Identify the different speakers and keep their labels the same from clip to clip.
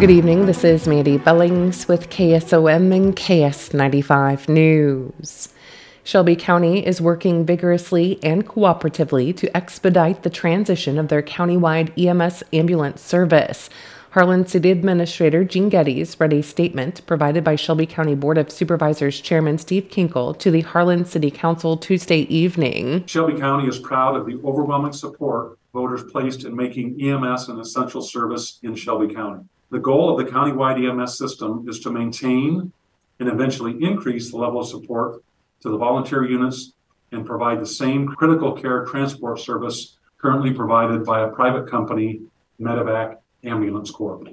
Speaker 1: Good evening. This is Mandy Billings with KSOM and KS95 News. Shelby County is working vigorously and cooperatively to expedite the transition of their countywide EMS ambulance service. Harlan City Administrator Gene Geddes read a statement provided by Shelby County Board of Supervisors Chairman Steve Kenkel to the Harlan City Council Tuesday evening.
Speaker 2: Shelby County is proud of the overwhelming support voters placed in making EMS an essential service in Shelby County. The goal of the countywide EMS system is to maintain and eventually increase the level of support to the volunteer units and provide the same critical care transport service currently provided by a private company, Medevac Ambulance Corp.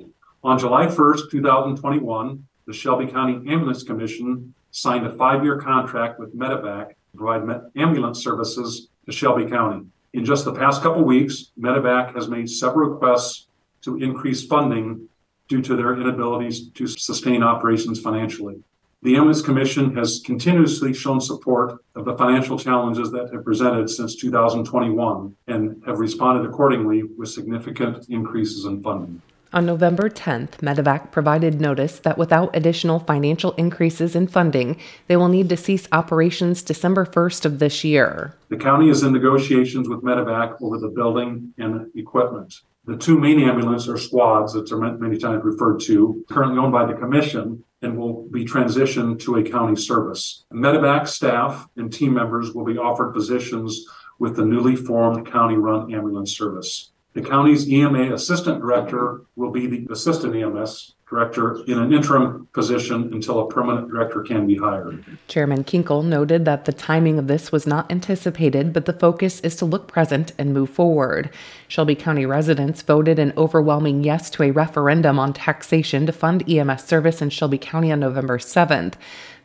Speaker 2: On July 1st, 2021, the Shelby County Ambulance Commission signed a five-year contract with Medevac to provide ambulance services to Shelby County. In just the past couple weeks, Medevac has made several requests to increase funding due to their inabilities to sustain operations financially. The Ambulance Commission has continuously shown support of the financial challenges that have presented since 2021 and have responded accordingly with significant increases in funding.
Speaker 1: On November 10th, Medevac provided notice that without additional financial increases in funding, they will need to cease operations December 1st of this year.
Speaker 2: The county is in negotiations with Medevac over the building and equipment. The two main ambulances are squads that are many times referred to, currently owned by the commission, and will be transitioned to a county service. Medevac staff and team members will be offered positions with the newly formed county run ambulance service. The county's EMA assistant director will be the assistant EMS director in an interim position until a permanent director can be hired.
Speaker 1: Chairman Kenkel noted that the timing of this was not anticipated, but the focus is to look present and move forward. Shelby County residents voted an overwhelming yes to a referendum on taxation to fund EMS service in Shelby County on November 7th.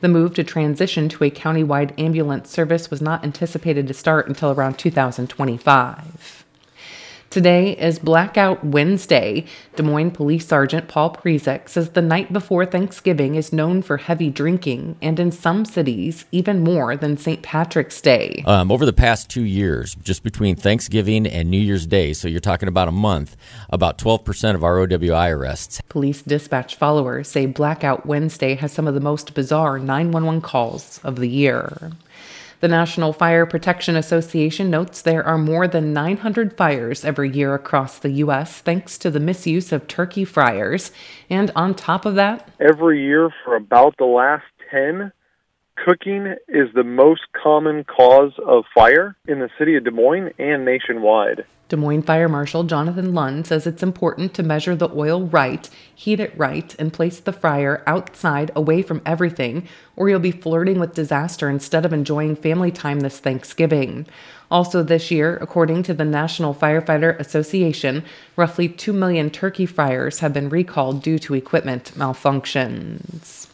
Speaker 1: The move to transition to a countywide ambulance service was not anticipated to start until around 2025. Today is Blackout Wednesday. Des Moines Police Sergeant Paul Parizek says the night before Thanksgiving is known for heavy drinking, and in some cities, even more than St. Patrick's Day.
Speaker 3: Um, over the past two years, just between Thanksgiving and New Year's Day, so you're talking about a month, about 12% of our OWI arrests.
Speaker 1: Police dispatch followers say Blackout Wednesday has some of the most bizarre 911 calls of the year. The National Fire Protection Association notes there are more than 900 fires every year across the U.S. thanks to the misuse of turkey fryers. And on top of that,
Speaker 4: every year for about the last 10, cooking is the most common cause of fire in the city of Des Moines and nationwide.
Speaker 1: Des Moines Fire Marshal Jonathan Lund says it's important to measure the oil right, heat it right, and place the fryer outside away from everything, or you'll be flirting with disaster instead of enjoying family time this Thanksgiving. Also, this year, according to the National Firefighter Association, roughly 2 million turkey fryers have been recalled due to equipment malfunctions.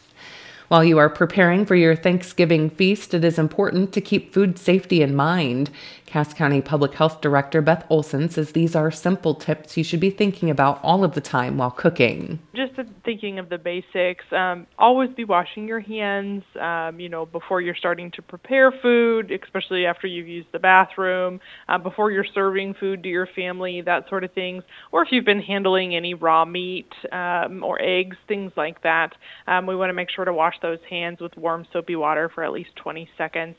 Speaker 1: While you are preparing for your Thanksgiving feast, it is important to keep food safety in mind. Cass County Public Health Director Beth Olson says these are simple tips you should be thinking about all of the time while cooking.
Speaker 5: Just thinking of the basics, um, always be washing your hands, um, you know, before you're starting to prepare food, especially after you've used the bathroom, uh, before you're serving food to your family, that sort of things. Or if you've been handling any raw meat um, or eggs, things like that, um, we want to make sure to wash those hands with warm soapy water for at least 20 seconds.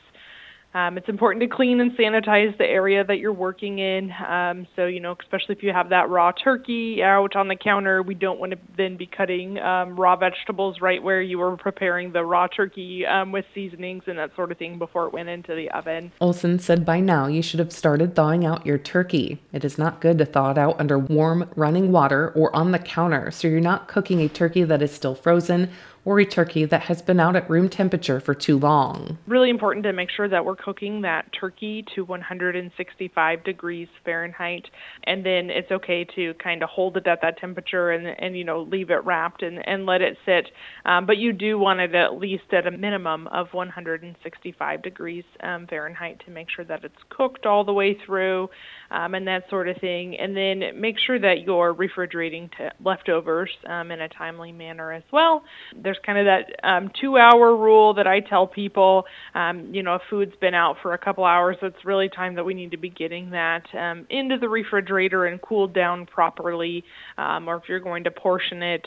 Speaker 5: Um, it's important to clean and sanitize the area that you're working in. Um, so, you know, especially if you have that raw turkey out on the counter, we don't want to then be cutting um, raw vegetables right where you were preparing the raw turkey um, with seasonings and that sort of thing before it went into the oven.
Speaker 1: Olson said by now you should have started thawing out your turkey. It is not good to thaw it out under warm, running water or on the counter, so you're not cooking a turkey that is still frozen or a turkey that has been out at room temperature for too long.
Speaker 5: Really important to make sure that we're cooking that turkey to 165 degrees Fahrenheit, and then it's okay to kind of hold it at that temperature and and you know leave it wrapped and and let it sit. Um, but you do want it at least at a minimum of 165 degrees um, Fahrenheit to make sure that it's cooked all the way through um, and that sort of thing. And then make sure that you're refrigerating leftovers um, in a timely manner as well. There's kind of that um, two hour rule that I tell people. Um, you know, if food's been out for a couple hours, it's really time that we need to be getting that um, into the refrigerator and cooled down properly. Um, or if you're going to portion it,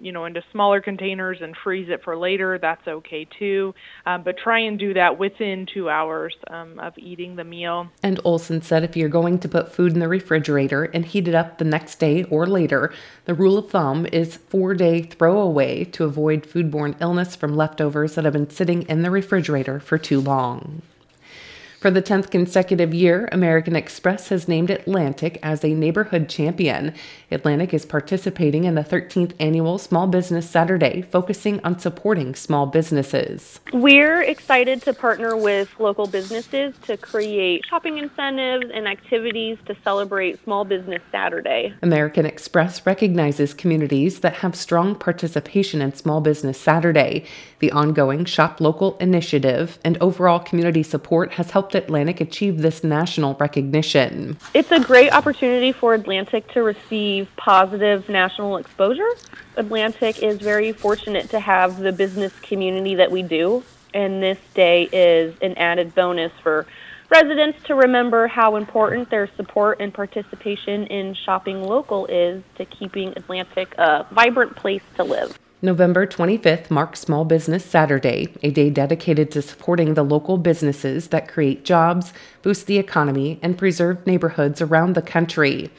Speaker 5: you know, into smaller containers and freeze it for later, that's okay too. But try and do that within two hours of eating the meal.
Speaker 1: And Olson said if you're going to put food in the refrigerator and heat it up the next day or later, the rule of thumb is four day throwaway to avoid foodborne illness from leftovers that have been sitting in the refrigerator for too long. For the 10th consecutive year, American Express has named Atlantic as a neighborhood champion. Atlantic is participating in the 13th annual Small Business Saturday, focusing on supporting small businesses.
Speaker 6: We're excited to partner with local businesses to create shopping incentives and activities to celebrate Small Business Saturday.
Speaker 1: American Express recognizes communities that have strong participation in Small Business Saturday. The ongoing Shop Local initiative and overall community support has helped Atlantic achieve this national recognition.
Speaker 6: It's a great opportunity for Atlantic to receive positive national exposure. Atlantic is very fortunate to have the business community that we do, and this day is an added bonus for residents to remember how important their support and participation in shopping local is to keeping Atlantic a vibrant place to live.
Speaker 1: November 25th marks Small Business Saturday, a day dedicated to supporting the local businesses that create jobs, boost the economy, and preserve neighborhoods around the country.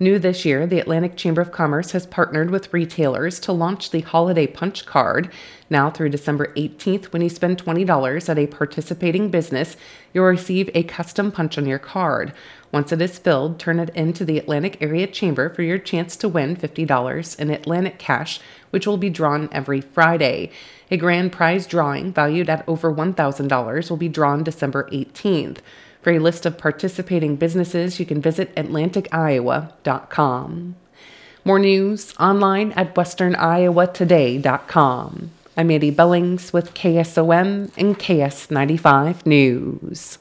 Speaker 1: New this year, the Atlantic Chamber of Commerce has partnered with retailers to launch the Holiday Punch Card. Now through December 18th, when you spend $20 at a participating business, you'll receive a custom punch on your card. Once it is filled, turn it into the Atlantic Area Chamber for your chance to win $50 in Atlantic cash, which will be drawn every Friday. A grand prize drawing valued at over $1,000 will be drawn December 18th. For a list of participating businesses, you can visit AtlanticIowa.com. More news online at WesternIowaToday.com. I'm Andy Billings with KSOM and KS95 News.